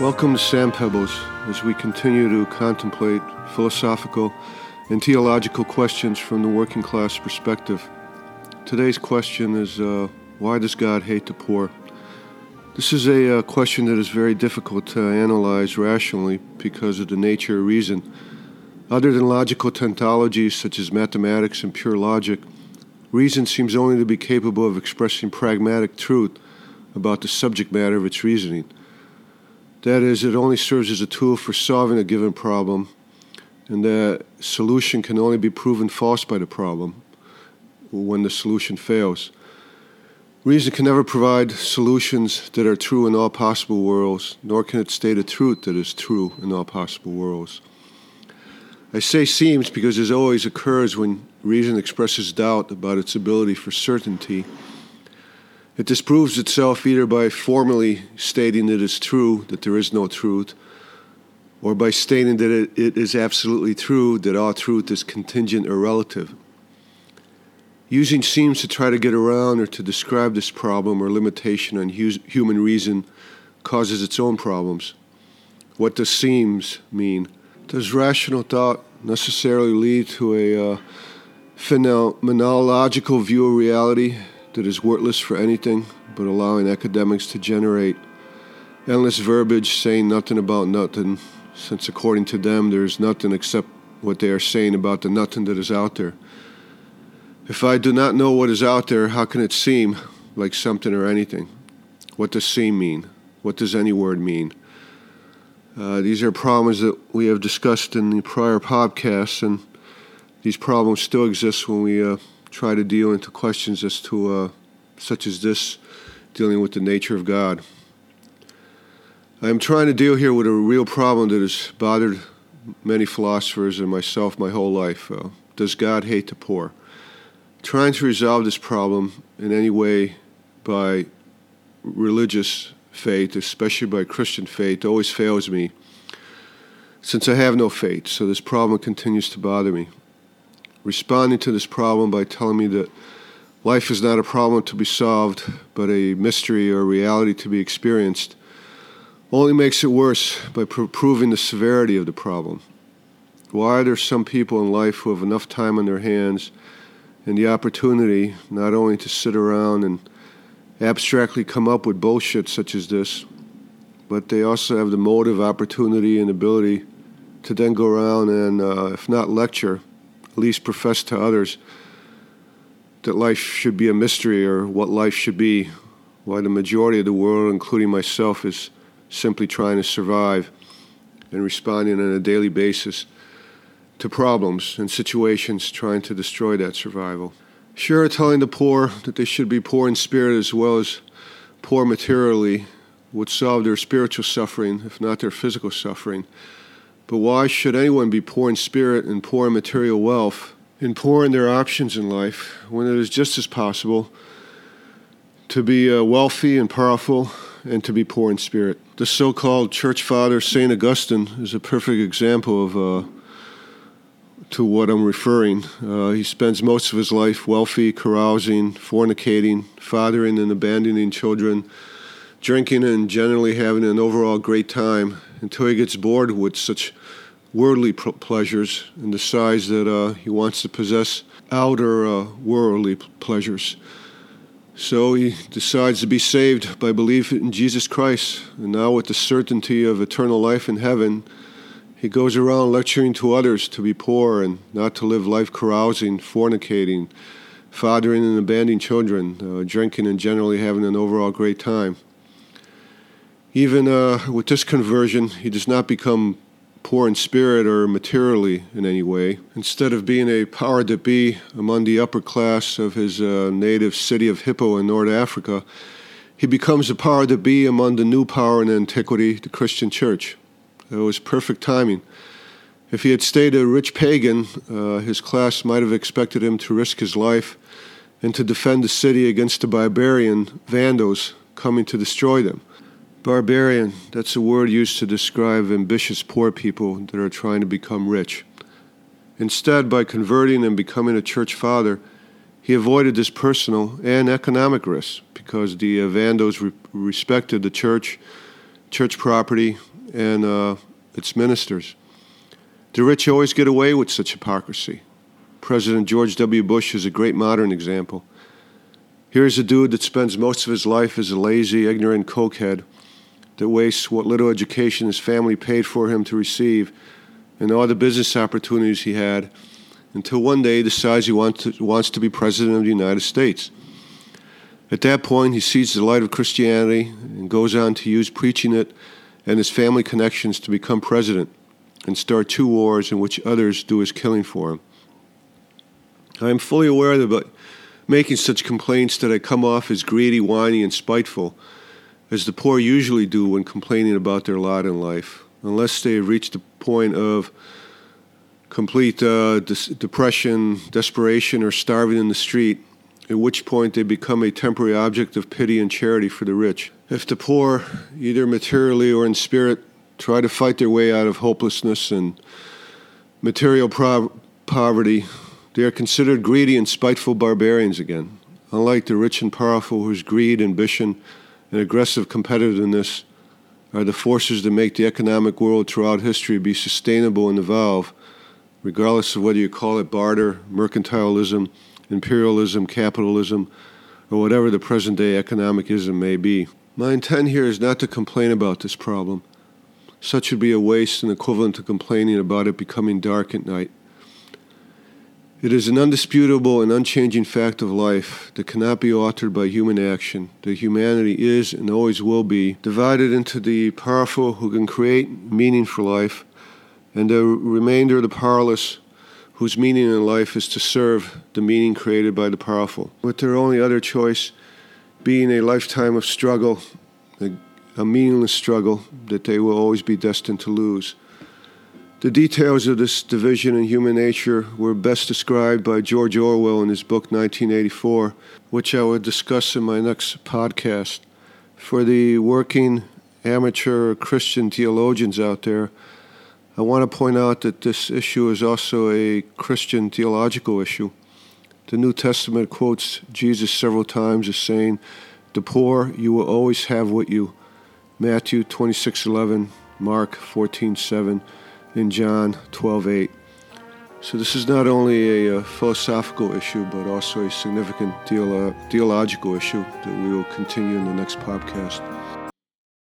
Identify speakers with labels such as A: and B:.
A: Welcome to Sand Pebbles as we continue to contemplate philosophical and theological questions from the working class perspective. Today's question is uh, Why does God hate the poor? This is a uh, question that is very difficult to analyze rationally because of the nature of reason. Other than logical tautologies such as mathematics and pure logic, reason seems only to be capable of expressing pragmatic truth about the subject matter of its reasoning. That is, it only serves as a tool for solving a given problem, and the solution can only be proven false by the problem when the solution fails. Reason can never provide solutions that are true in all possible worlds, nor can it state a truth that is true in all possible worlds. I say seems because this always occurs when reason expresses doubt about its ability for certainty it disproves itself either by formally stating that it's true, that there is no truth, or by stating that it, it is absolutely true, that all truth is contingent or relative. Using seems to try to get around or to describe this problem or limitation on hu- human reason causes its own problems. What does seems mean? Does rational thought necessarily lead to a uh, phenomenological view of reality that is worthless for anything but allowing academics to generate endless verbiage saying nothing about nothing, since according to them there is nothing except what they are saying about the nothing that is out there. If I do not know what is out there, how can it seem like something or anything? What does seem mean? What does any word mean? Uh, these are problems that we have discussed in the prior podcasts, and these problems still exist when we uh, try to deal into questions as to uh, such as this, dealing with the nature of God. I am trying to deal here with a real problem that has bothered many philosophers and myself my whole life. Uh, does God hate the poor? Trying to resolve this problem in any way by religious faith, especially by Christian faith, always fails me since I have no faith, so this problem continues to bother me responding to this problem by telling me that life is not a problem to be solved, but a mystery or reality to be experienced, only makes it worse by proving the severity of the problem. Why are there some people in life who have enough time on their hands and the opportunity not only to sit around and abstractly come up with bullshit such as this, but they also have the motive, opportunity, and ability to then go around and, uh, if not lecture, at least profess to others that life should be a mystery or what life should be, why the majority of the world, including myself, is simply trying to survive and responding on a daily basis to problems and situations trying to destroy that survival. Sure, telling the poor that they should be poor in spirit as well as poor materially would solve their spiritual suffering, if not their physical suffering. But why should anyone be poor in spirit and poor in material wealth and poor in their options in life when it is just as possible to be uh, wealthy and powerful and to be poor in spirit? The so called church father, St. Augustine, is a perfect example of. Uh, to what I'm referring. Uh, he spends most of his life wealthy, carousing, fornicating, fathering and abandoning children, drinking and generally having an overall great time until he gets bored with such worldly pleasures and decides that uh, he wants to possess outer uh, worldly pleasures. So he decides to be saved by belief in Jesus Christ. And now, with the certainty of eternal life in heaven, he goes around lecturing to others to be poor and not to live life carousing, fornicating, fathering and abandoning children, uh, drinking, and generally having an overall great time. Even uh, with this conversion, he does not become poor in spirit or materially in any way. Instead of being a power to be among the upper class of his uh, native city of Hippo in North Africa, he becomes a power to be among the new power in antiquity, the Christian church. It was perfect timing. If he had stayed a rich pagan, uh, his class might have expected him to risk his life and to defend the city against the barbarian Vandals coming to destroy them. Barbarian, that's a word used to describe ambitious poor people that are trying to become rich. Instead, by converting and becoming a church father, he avoided this personal and economic risk because the Vandals re- respected the church church property, and uh, its ministers. The rich always get away with such hypocrisy. President George W. Bush is a great modern example. Here's a dude that spends most of his life as a lazy, ignorant cokehead that wastes what little education his family paid for him to receive and all the business opportunities he had until one day he decides he wants to, wants to be president of the United States. At that point, he sees the light of Christianity and goes on to use preaching it and his family connections to become president and start two wars in which others do his killing for him. I am fully aware that by making such complaints that I come off as greedy, whiny, and spiteful, as the poor usually do when complaining about their lot in life, unless they have reached the point of complete uh, dis- depression, desperation, or starving in the street, at which point they become a temporary object of pity and charity for the rich. If the poor, either materially or in spirit, try to fight their way out of hopelessness and material pro- poverty, they are considered greedy and spiteful barbarians again, unlike the rich and powerful whose greed, ambition, and aggressive competitiveness are the forces that make the economic world throughout history be sustainable and evolve, regardless of whether you call it barter, mercantilism, imperialism, capitalism, or whatever the present day economicism may be. My intent here is not to complain about this problem. Such would be a waste and equivalent to complaining about it becoming dark at night. It is an undisputable and unchanging fact of life that cannot be altered by human action, that humanity is and always will be divided into the powerful who can create meaning for life, and the remainder the powerless whose meaning in life is to serve the meaning created by the powerful, with their only other choice being a lifetime of struggle, a, a meaningless struggle that they will always be destined to lose. The details of this division in human nature were best described by George Orwell in his book 1984, which I will discuss in my next podcast. For the working amateur Christian theologians out there, I want to point out that this issue is also a Christian theological issue. The New Testament quotes Jesus several times as saying, "The poor you will always have with you." Matthew 26:11, Mark 14:7, and John 12:8. So this is not only a, a, philosophical issue, but also a significant theolo- theological issue that we will continue in the next podcast.